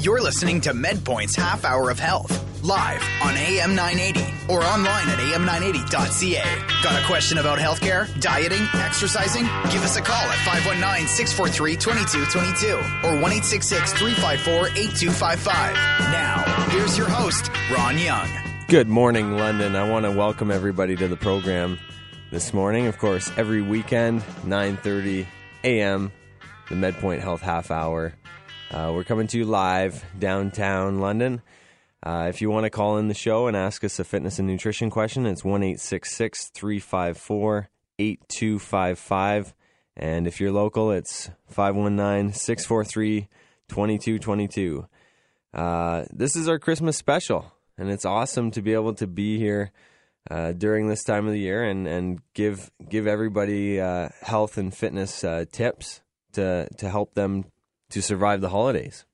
You're listening to MedPoint's Half Hour of Health, live on AM 980 or online at am980.ca. Got a question about healthcare, dieting, exercising? Give us a call at 519 643 2222 or 1 354 8255. Now, here's your host, Ron Young. Good morning, London. I want to welcome everybody to the program this morning. Of course, every weekend, 9:30 a.m., the MedPoint Health Half Hour. Uh, we're coming to you live downtown London. Uh, if you want to call in the show and ask us a fitness and nutrition question, it's 1 354 8255. And if you're local, it's 519 643 2222. Uh, This is our Christmas special, and it's awesome to be able to be here uh, during this time of the year and, and give give everybody uh, health and fitness uh, tips to to help them to survive the holidays.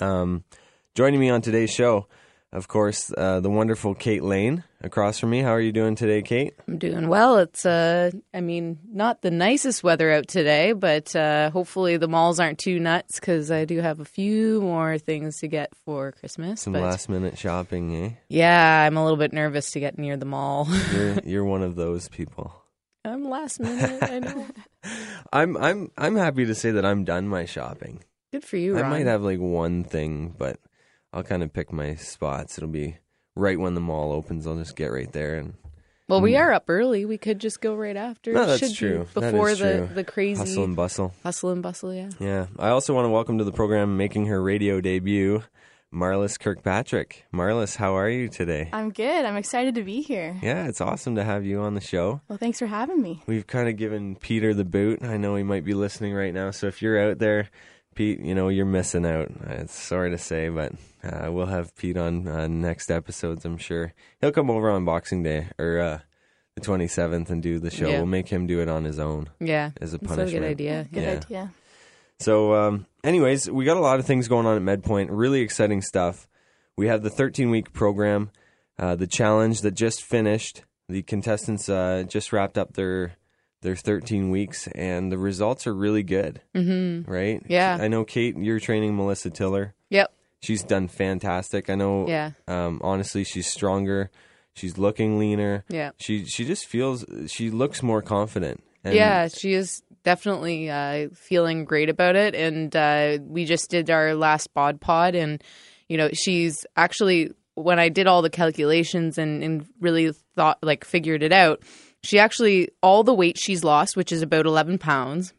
Um, joining me on today's show, of course, uh, the wonderful Kate Lane across from me. How are you doing today, Kate? I'm doing well. It's uh I mean, not the nicest weather out today, but uh hopefully the malls aren't too nuts cuz I do have a few more things to get for Christmas. Some but last minute shopping, eh? yeah, I'm a little bit nervous to get near the mall. You're you're one of those people. I'm last minute, I know. I'm I'm I'm happy to say that I'm done my shopping. Good for you, I Ron. might have like one thing, but I'll kind of pick my spots. It'll be right when the mall opens. I'll just get right there and well, we hmm. are up early. We could just go right after. No, that's should true. That Before is the true. the crazy hustle and bustle. hustle and bustle, yeah. Yeah. I also want to welcome to the program, making her radio debut, Marlis Kirkpatrick. Marlis, how are you today? I'm good. I'm excited to be here. Yeah, it's awesome to have you on the show. Well, thanks for having me. We've kind of given Peter the boot. I know he might be listening right now. So if you're out there, Pete, you know, you're missing out. It's sorry to say, but uh, we'll have Pete on uh, next episodes, I'm sure. He'll come over on Boxing Day or uh, the 27th and do the show. Yeah. We'll make him do it on his own Yeah. as a punishment. That's a good idea. Good Yeah. idea. So, um, anyways, we got a lot of things going on at MedPoint. Really exciting stuff. We have the 13 week program, uh, the challenge that just finished. The contestants uh, just wrapped up their their 13 weeks, and the results are really good. Mm-hmm. Right? Yeah. I know, Kate, you're training Melissa Tiller. Yep. She's done fantastic. I know. Yeah. Um, honestly, she's stronger. She's looking leaner. Yeah. She she just feels she looks more confident. And yeah, she is definitely uh, feeling great about it. And uh, we just did our last bod pod, and you know, she's actually when I did all the calculations and, and really thought like figured it out. She actually all the weight she's lost, which is about eleven pounds,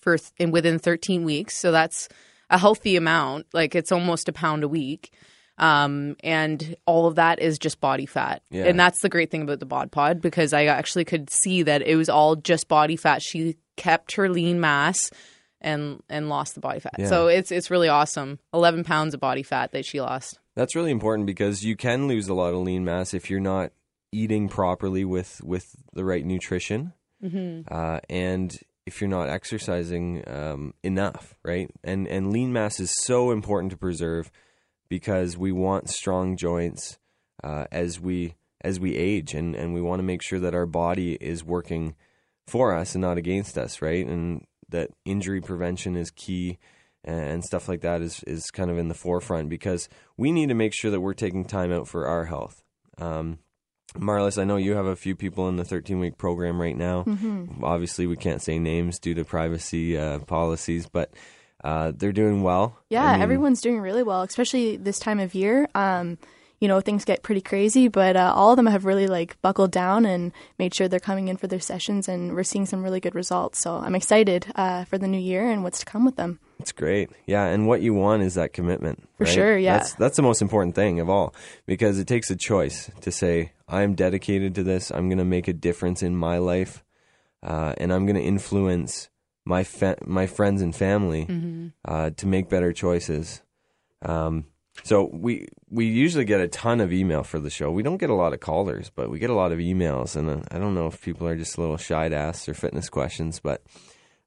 for th- in within thirteen weeks. So that's a healthy amount. Like it's almost a pound a week. Um, and all of that is just body fat. Yeah. And that's the great thing about the bod pod because I actually could see that it was all just body fat. She kept her lean mass and and lost the body fat. Yeah. So it's it's really awesome. Eleven pounds of body fat that she lost. That's really important because you can lose a lot of lean mass if you're not eating properly with with the right nutrition, Mm-hmm. uh, and if you're not exercising um, enough, right? And and lean mass is so important to preserve because we want strong joints uh, as we as we age, and and we want to make sure that our body is working for us and not against us, right? And that injury prevention is key and stuff like that is is kind of in the forefront because we need to make sure that we're taking time out for our health. Um, Marlis, I know you have a few people in the 13 week program right now. Mm-hmm. Obviously, we can't say names due to privacy uh, policies, but uh, they're doing well. Yeah, I mean, everyone's doing really well, especially this time of year. Um, you know, things get pretty crazy, but uh, all of them have really like buckled down and made sure they're coming in for their sessions, and we're seeing some really good results. So I'm excited uh, for the new year and what's to come with them. It's great. Yeah, and what you want is that commitment. For right? sure, yeah. That's that's the most important thing of all because it takes a choice to say I'm dedicated to this. I'm going to make a difference in my life, uh, and I'm going to influence my fa- my friends and family Mm-hmm. uh, to make better choices. Um, so we we usually get a ton of email for the show. We don't get a lot of callers, but we get a lot of emails, and uh, I don't know if people are just a little shy to ask their fitness questions, but.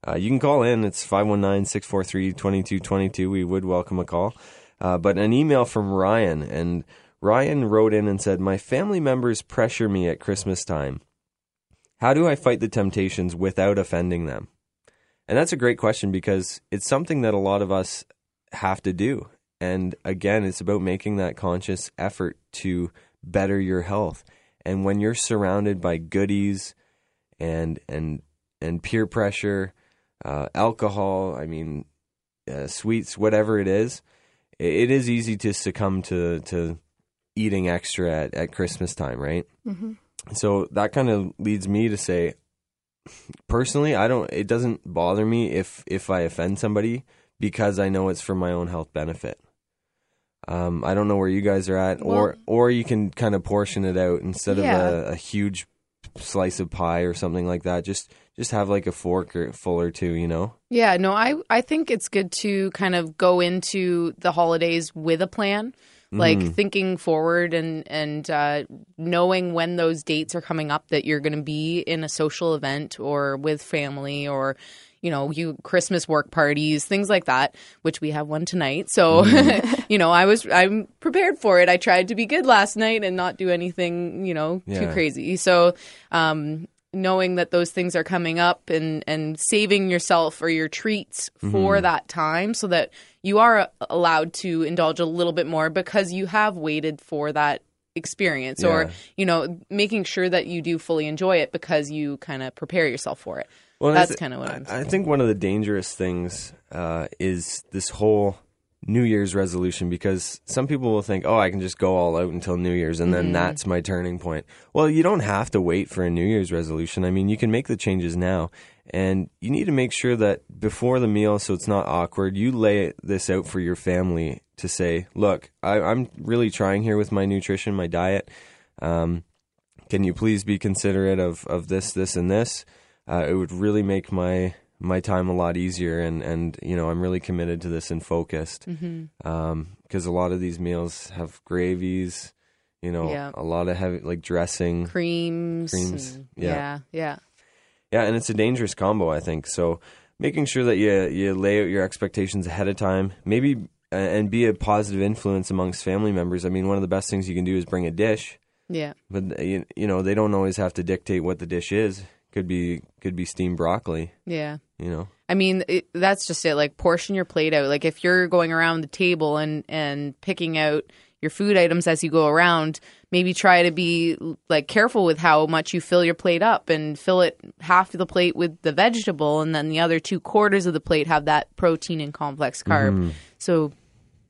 Uh, you can call in. It's 519 643 2222. We would welcome a call. Uh, but an email from Ryan, and Ryan wrote in and said, My family members pressure me at Christmas time. How do I fight the temptations without offending them? And that's a great question because it's something that a lot of us have to do. And again, it's about making that conscious effort to better your health. And when you're surrounded by goodies and and and peer pressure, uh, alcohol, I mean, uh, sweets, whatever it is, it, it is easy to succumb to to eating extra at, at Christmas time, right? Mm-hmm. So that kind of leads me to say, personally, I don't. It doesn't bother me if if I offend somebody because I know it's for my own health benefit. Um, I don't know where you guys are at, or or you can kind of portion it out instead Yeah. of a, a huge slice of pie or something like that. Just just have like a fork or full or two, you know. Yeah, no, I I think it's good to kind of go into the holidays with a plan, like Mm-hmm. thinking forward and and uh, knowing when those dates are coming up that you're going to be in a social event or with family or you know you Christmas work parties, things like that, which we have one tonight. So Mm-hmm. you know I was I'm prepared for it. I tried to be good last night and not do anything you know too crazy. So um, knowing that those things are coming up and and saving yourself or your treats for that time so that you are allowed to indulge a little bit more because you have waited for that experience or you know making sure that you do fully enjoy it because you kind of prepare yourself for it. Well, that's kind of what i'm I I think one of the dangerous things uh, is this whole New Year's resolution because some people will think, oh, I can just go all out until New Year's and then that's my turning point. Well, you don't have to wait for a New Year's resolution. I mean, you can make the changes now. And you need to make sure that before the meal, so it's not awkward, you lay this out for your family to say, look, I, I'm really trying here with my nutrition, my diet. Um, can you please be considerate of, of this, this, and this? Uh, it would really make my my time a lot easier, and, and you know I'm really committed to this and focused. Mm-hmm. Um, because a lot of these meals have gravies, you know, Yeah. a lot of heavy like dressing. creams, Creams, and- yeah. yeah yeah Yeah, and it's a dangerous combo, I think. So making sure that you you lay out your expectations ahead of time, maybe and be a positive influence amongst family members. I mean, one of the best things you can do is bring a dish. yeah But you, you know they don't always have to dictate what the dish is. Could be could be steamed broccoli. yeah You know. I mean, it, that's just it. Like, portion your plate out. Like, if you're going around the table and and picking out your food items as you go around, maybe try to be like careful with how much you fill your plate up and fill it half of the plate with the vegetable, and then the other two quarters of the plate have that protein and complex carb. Mm-hmm. So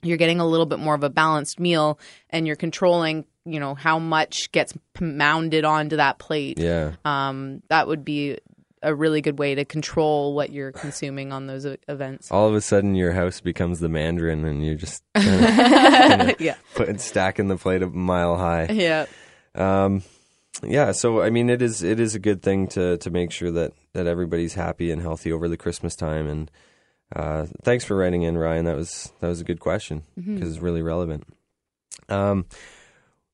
you're getting a little bit more of a balanced meal, and you're controlling, you know, how much gets mounded onto that plate Yeah. um, that would be a really good way to control what you're consuming on those events. All of a sudden, your house becomes the Mandarin, and you're just kinda yeah, putting stacking the plate a mile high. yeah, Um, yeah, so I mean, it is it is a good thing to to make sure that that everybody's happy and healthy over the Christmas time. And uh, thanks for writing in, Ryan. That was that was a good question because it's really relevant. Um,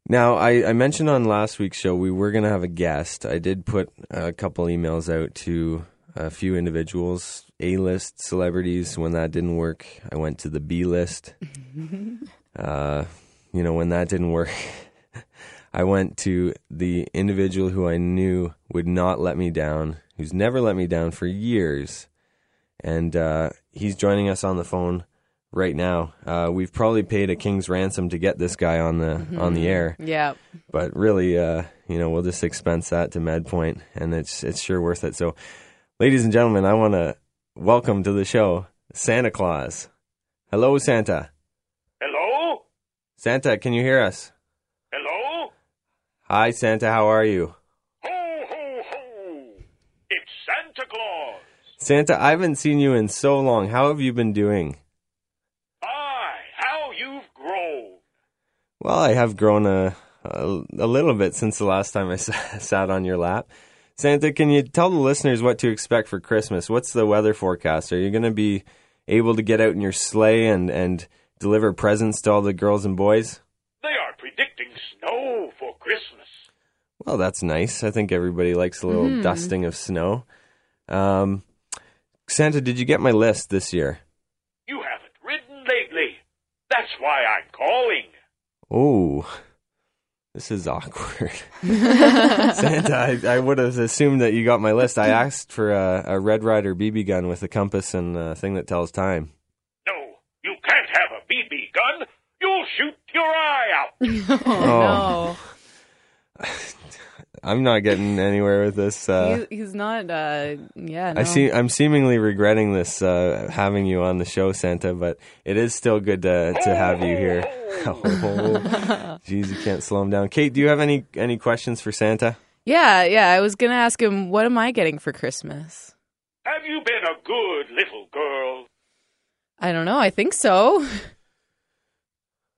now I, I mentioned on last week's show we were going to have a guest. I did put a couple emails out to a few individuals, A list celebrities. When that didn't work, I went to the B list. uh, you know, when that didn't work. I went to the individual who I knew would not let me down, who's never let me down for years. And uh, he's joining us on the phone right now. Uh, we've probably paid a king's ransom to get this guy on the on the air, yeah. but really, uh, you know, we'll just expense that to MedPoint, and it's it's sure worth it. So, ladies and gentlemen, I want to welcome to the show Santa Claus. Hello, Santa. Hello? Santa, can you hear us? Hello? Hi, Santa. How are you? Ho, ho, ho! It's Santa Claus! Santa, I haven't seen you in so long. How have you been doing? Aye, how you've grown! Well, I have grown a, a, a little bit since the last time I s- sat on your lap. Santa, can you tell the listeners what to expect for Christmas? What's the weather forecast? Are you going to be able to get out in your sleigh and, and deliver presents to all the girls and boys? They are predicting snow for Christmas. Well, that's nice. I think everybody likes a little dusting of snow. Um, Santa, did you get my list this year? You haven't ridden lately. That's why I'm calling. Oh, this is awkward. Santa, I, I would have assumed that you got my list. I asked for a, a Red Ryder BB gun with a compass and a thing that tells time. No, you can't can't have a BB gun. You'll shoot your eye out. Oh. no. I'm not getting anywhere with this. Uh, He- he's not. Uh, yeah, no. I see. I'm seemingly regretting this uh, having you on the show, Santa, but it is still good to to have you here. Oh, Jeez, you can't slow him down. Kate, do you have any any questions for Santa? Yeah, yeah. I was gonna ask him, what am I getting for Christmas? Have you been a good little girl? I don't know. I think so.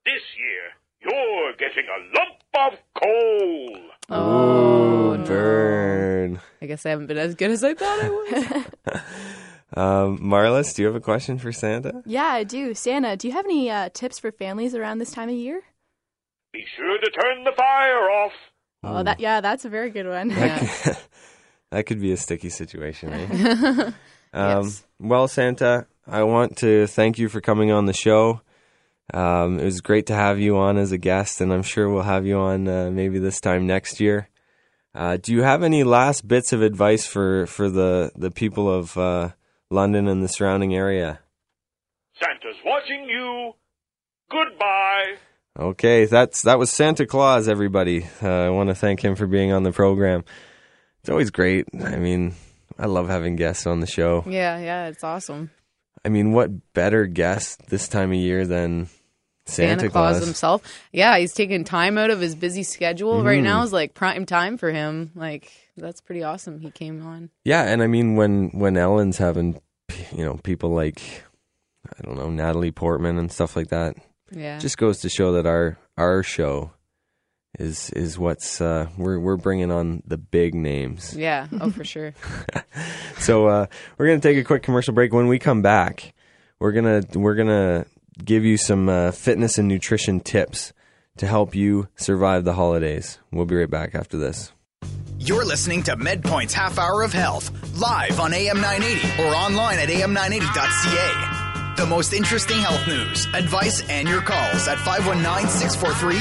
This year, you're getting a lump of coal. Oh, no. burn. I guess I haven't been as good as I thought I was. Um, Marlis, do you have a question for Santa? Yeah, I do. Santa, do you have any uh, tips for families around this time of year? Be sure to turn the fire off. Oh, that yeah, that's a very good one. Yeah. that could be a sticky situation. Eh? Um, Yes. Well, Santa, I want to thank you for coming on the show. Um, it was great to have you on as a guest, and I'm sure we'll have you on uh, maybe this time next year. Uh, do you have any last bits of advice for, for the, the people of uh, London and the surrounding area? Santa's watching you. Goodbye. Okay, that's that was Santa Claus. Everybody, uh, I want to thank him for being on the program. It's always great. I mean, I love having guests on the show. yeah, yeah. It's awesome. I mean, what better guest this time of year than Santa, Santa Claus himself. Yeah, he's taking time out of his busy schedule. Mm-hmm. Right now is like prime time for him. Like that's pretty awesome. He came on. Yeah, and I mean when when Ellen's having, you know, people like I don't know Natalie Portman and stuff like that, Yeah. just goes to show that our our show is is what's uh, we're we're bringing on the big names. yeah. Oh, for sure. So uh, we're gonna take a quick commercial break. When we come back, we're gonna we're gonna give you some uh, fitness and nutrition tips to help you survive the holidays. We'll be right back after this. You're listening to MedPoint's Half Hour of Health, live on AM 980 or online at am980.ca. The most interesting health news, advice, and your calls at 519 643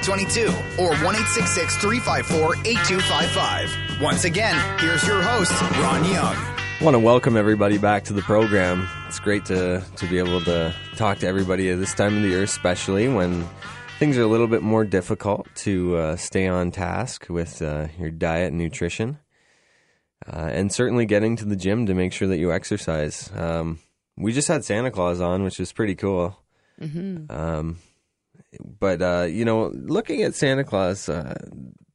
2222 or 1 354 8255. Once again, here's your host, Ron Young. I want to welcome everybody back to the program. It's great to to be able to talk to everybody at this time of the year, especially when things are a little bit more difficult to uh, stay on task with uh, your diet and nutrition, uh, and certainly getting to the gym to make sure that you exercise. Um, we just had Santa Claus on, which is pretty cool. Um, but uh, you know, looking at Santa Claus uh,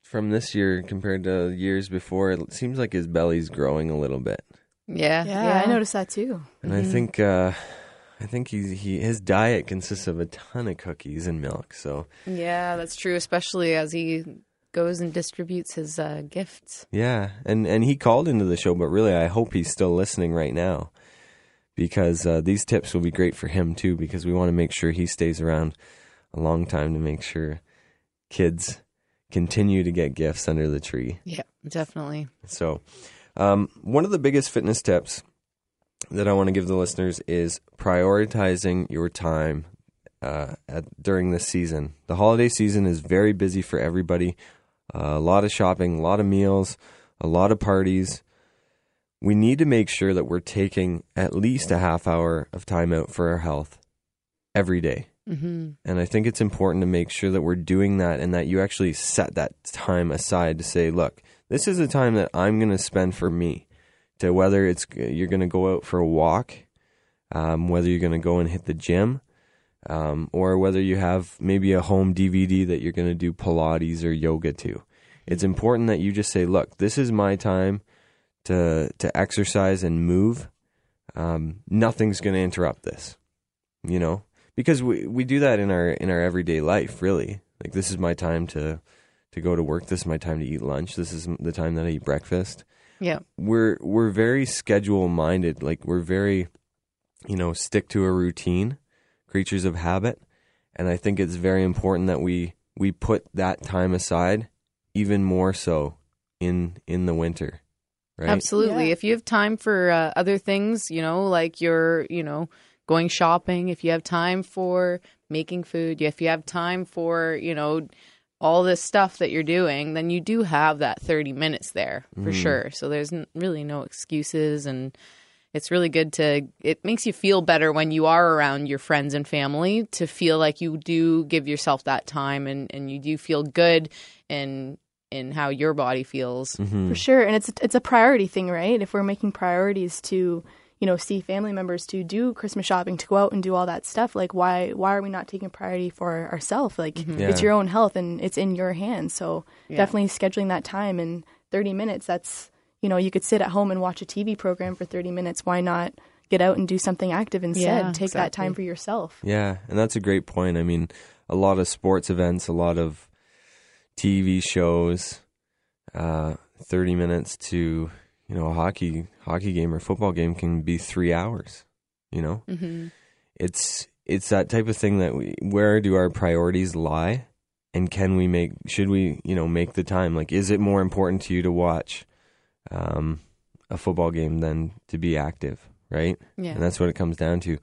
from this year compared to years before, it seems like his belly's growing a little bit. Yeah. Yeah, I noticed that too. And I think uh, I think he he his diet consists of a ton of cookies and milk. So Yeah, that's true. Especially as he goes and distributes his uh, gifts. yeah, and and he called into the show, but really I hope he's still listening right now because uh, these tips will be great for him too. Because we want to make sure he stays around a long time to make sure kids continue to get gifts under the tree. Yeah, definitely. So, um, one of the biggest fitness tips that I want to give the listeners is prioritizing your time uh, at, during this season. The holiday season is very busy for everybody. Uh, a lot of shopping, a lot of meals, a lot of parties. We need to make sure that we're taking at least a half hour of time out for our health every day. hmm And I think it's important to make sure that we're doing that and that you actually set that time aside to say, look, this is a time that I'm going to spend for me. To whether it's you're going to go out for a walk, um, whether you're going to go and hit the gym, um, or whether you have maybe a home DVD that you're going to do Pilates or yoga to. It's important that you just say, look, this is my time to to exercise and move. Um, nothing's going to interrupt this, you know? Because we we do that in our in our everyday life really. Like this is my time to to go to work. This is my time to eat lunch. This is the time that i eat breakfast. Yeah. we're we're very schedule minded. Like we're very you know stick to a routine creatures of habit. And i think it's very important that we we put that time aside even more so in in the winter right Absolutely. Yeah. If you have time for uh, other things, you know, like you're, you know, going shopping, if you have time for making food, if you have time for, you know, all this stuff that you're doing, then you do have that 30 minutes there for sure. So there's n- really no excuses and it's really good to it makes you feel better when you are around your friends and family to feel like you do give yourself that time and and you do feel good and in how your body feels. Mm-hmm. For sure, and it's it's a priority thing, right? If we're making priorities to, you know, see family members to do Christmas shopping, to go out and do all that stuff, like why why are we not taking priority for ourselves? Like Mm-hmm. Yeah. it's your own health and it's in your hands. So Yeah. definitely scheduling that time in 30 minutes. That's you know, you could sit at home and watch a TV program for 30 minutes. Why not get out and do something active instead? Yeah, Take that time for yourself. Yeah, and that's a great point. I mean, a lot of sports events, a lot of TV shows, uh, thirty minutes to you know a hockey hockey game or football game can be three hours. You know, hmm it's it's that type of thing that we where do our priorities lie, and can we make should we you know make the time? Like, is it more important to you to watch um, a football game than to be active? Right. Yeah. And that's what it comes down to.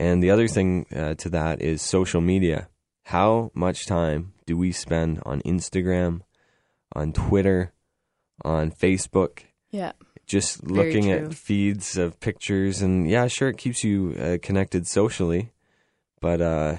And the other thing uh, to that is social media. How much time do we spend on Instagram, on Twitter, on Facebook, Yeah. just Very looking true. at feeds of pictures? And yeah, sure, it keeps you uh, connected socially, but uh,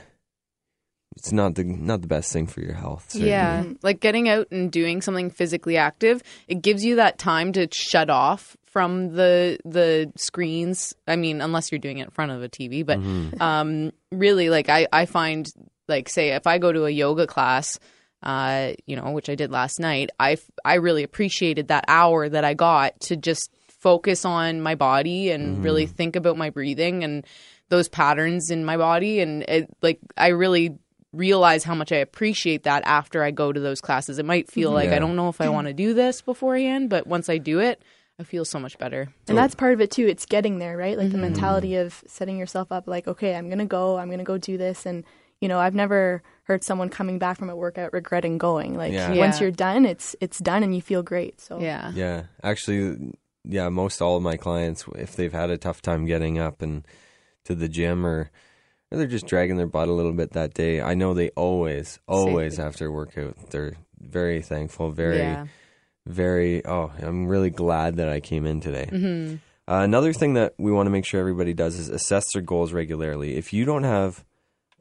it's not the not the best thing for your health. certainly. Yeah, like getting out and doing something physically active, it gives you that time to shut off from the the screens. I mean, unless you're doing it in front of a TV, but Mm-hmm. um, really, like I I find like say if I go to a yoga class. Uh, you know, which I did last night. I I really appreciated that hour that I got to just focus on my body and really think about my breathing and those patterns in my body and it, like I really realize how much I appreciate that after I go to those classes. It might feel like Yeah. I don't know if I want to do this beforehand, but once I do it, I feel so much better. And that's part of it too. It's getting there, right? Like the mentality of setting yourself up like, okay, I'm going to go, I'm going to go do this. And, you know, I've never heard someone coming back from a workout regretting going. Like Yeah. once Yeah. you're done, it's it's done and you feel great. So Yeah. Yeah, actually, yeah, most all of my clients, if they've had a tough time getting up and to the gym or, or they're just dragging their butt a little bit that day, I know they always, always after workout, they're very thankful, very, Yeah. very, oh, I'm really glad that I came in today. Uh, another thing that we want to make sure everybody does is assess their goals regularly. If you don't have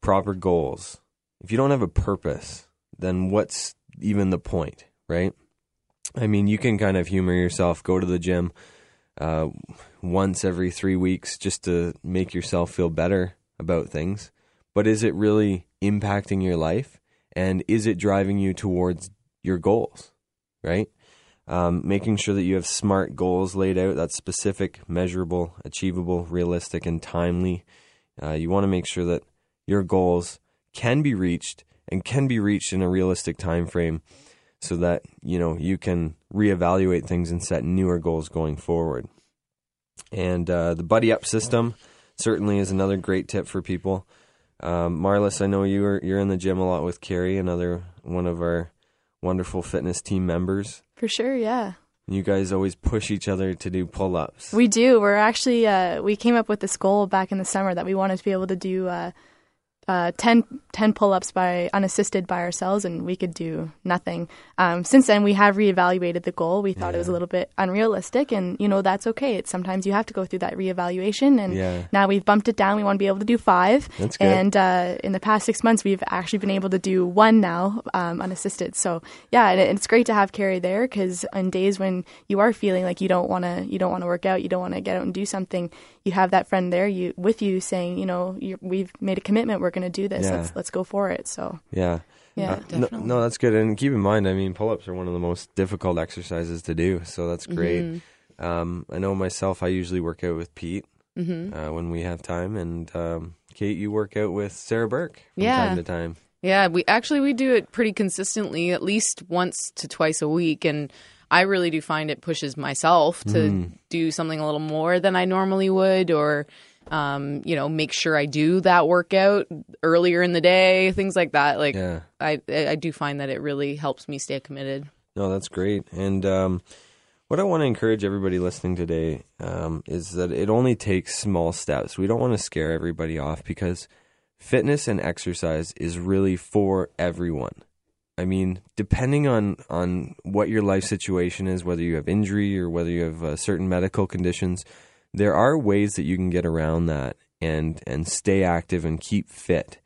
proper goals, if you don't have a purpose, then what's even the point, right? I mean, you can kind of humor yourself, go to the gym uh, once every three weeks just to make yourself feel better about things. But is it really impacting your life? And is it driving you towards your goals, right? Um, making sure that you have smart goals laid out that's specific, measurable, achievable, realistic, and timely. Uh, you want to make sure that your goals can be reached and can be reached in a realistic time frame so that you know you can reevaluate things and set newer goals going forward. And uh, the buddy up system certainly is another great tip for people. Um, Marlis, I know you're you're in the gym a lot with Carrie, another one of our wonderful fitness team members. for sure, yeah. You guys always push each other to do pull ups. We do. We're actually uh, we came up with this goal back in the summer that we wanted to be able to do uh, uh, 10, 10 pull-ups by unassisted by ourselves, and we could do nothing. Um, since then, we have reevaluated the goal. We thought it was a little bit unrealistic, and you know that's okay. It's sometimes you have to go through that reevaluation, and Yeah. now we've bumped it down. We want to be able to do five. That's good. And uh, in the past six months, we've actually been able to do one now, um, unassisted. So yeah, and it's great to have Carrie there because on days when you are feeling like you don't want to, you don't want to work out, you don't want to get out and do something, you have that friend there, you with you saying, you know, we've made a commitment, we're going to do this. Yeah. Let's let's go for it. So Yeah. Yeah, Uh, no, no, that's good. And keep in mind, I mean, pull ups are one of the most difficult exercises to do. So that's great. Mm-hmm. Um, I know myself, I usually work out with Pete Mm-hmm. uh, when we have time. And um, Kate, you work out with Sarah Burke from Yeah. time to time. Yeah, we actually we do it pretty consistently, at least once to twice a week, and I really do find it pushes myself to do something a little more than I normally would, or um, you know, make sure I do that workout earlier in the day, things like that. Like, Yeah. I I do find that it really helps me stay committed. No, that's great. And um, what I want to encourage everybody listening today um, is that it only takes small steps. We don't want to scare everybody off because fitness and exercise is really for everyone. I mean, depending on on what your life situation is, whether you have injury or whether you have uh, certain medical conditions, there are ways that you can get around that and and stay active and keep fit.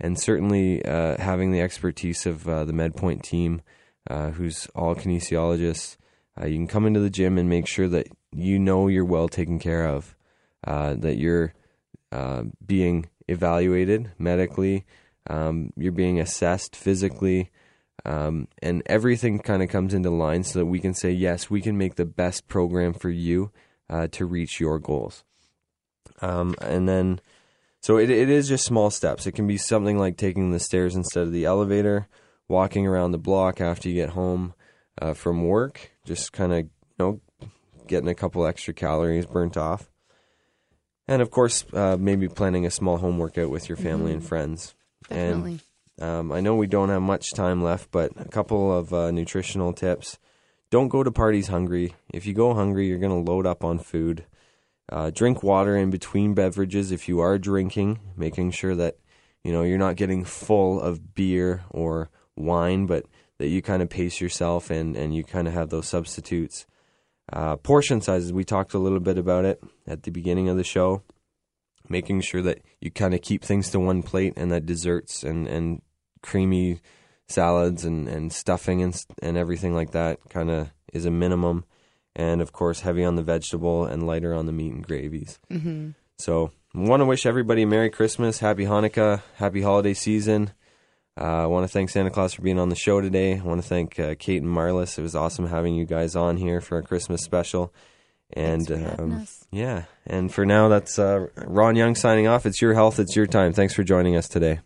And certainly, uh, having the expertise of uh, the MedPoint team, uh, who's all kinesiologists, uh, you can come into the gym and make sure that you know you're well taken care of, uh, that you're uh, being evaluated medically, um, you're being assessed physically, um, and everything kind of comes into line so that we can say, yes, we can make the best program for you uh, to reach your goals. Um, and then, so it, it is just small steps. It can be something like taking the stairs instead of the elevator, walking around the block after you get home uh, from work, just kind of, you know, getting a couple extra calories burnt off. And of course, uh, maybe planning a small home workout with your family and friends. Definitely. And um, I know we don't have much time left, but a couple of uh, nutritional tips. Don't go to parties hungry. If you go hungry, you're going to load up on food. Uh, drink water in between beverages if you are drinking, making sure that you know you're not getting full of beer or wine, but that you kind of pace yourself and and you kind of have those substitutes. Uh, portion sizes, we talked a little bit about it at the beginning of the show. Making sure that you kind of keep things to one plate and that desserts and, and creamy salads and, and stuffing and, and everything like that kind of is a minimum. And of course, heavy on the vegetable and lighter on the meat and gravies. Mm-hmm. So, want to wish everybody a Merry Christmas, Happy Hanukkah, Happy Holiday Season. Uh, I want to thank Santa Claus for being on the show today. I want to thank uh, Kate and Marlis. It was awesome having you guys on here for a Christmas special. And Thanks for having um, yeah, and for now, that's uh, Ron Young signing off. It's your health, it's your time. Thanks for joining us today.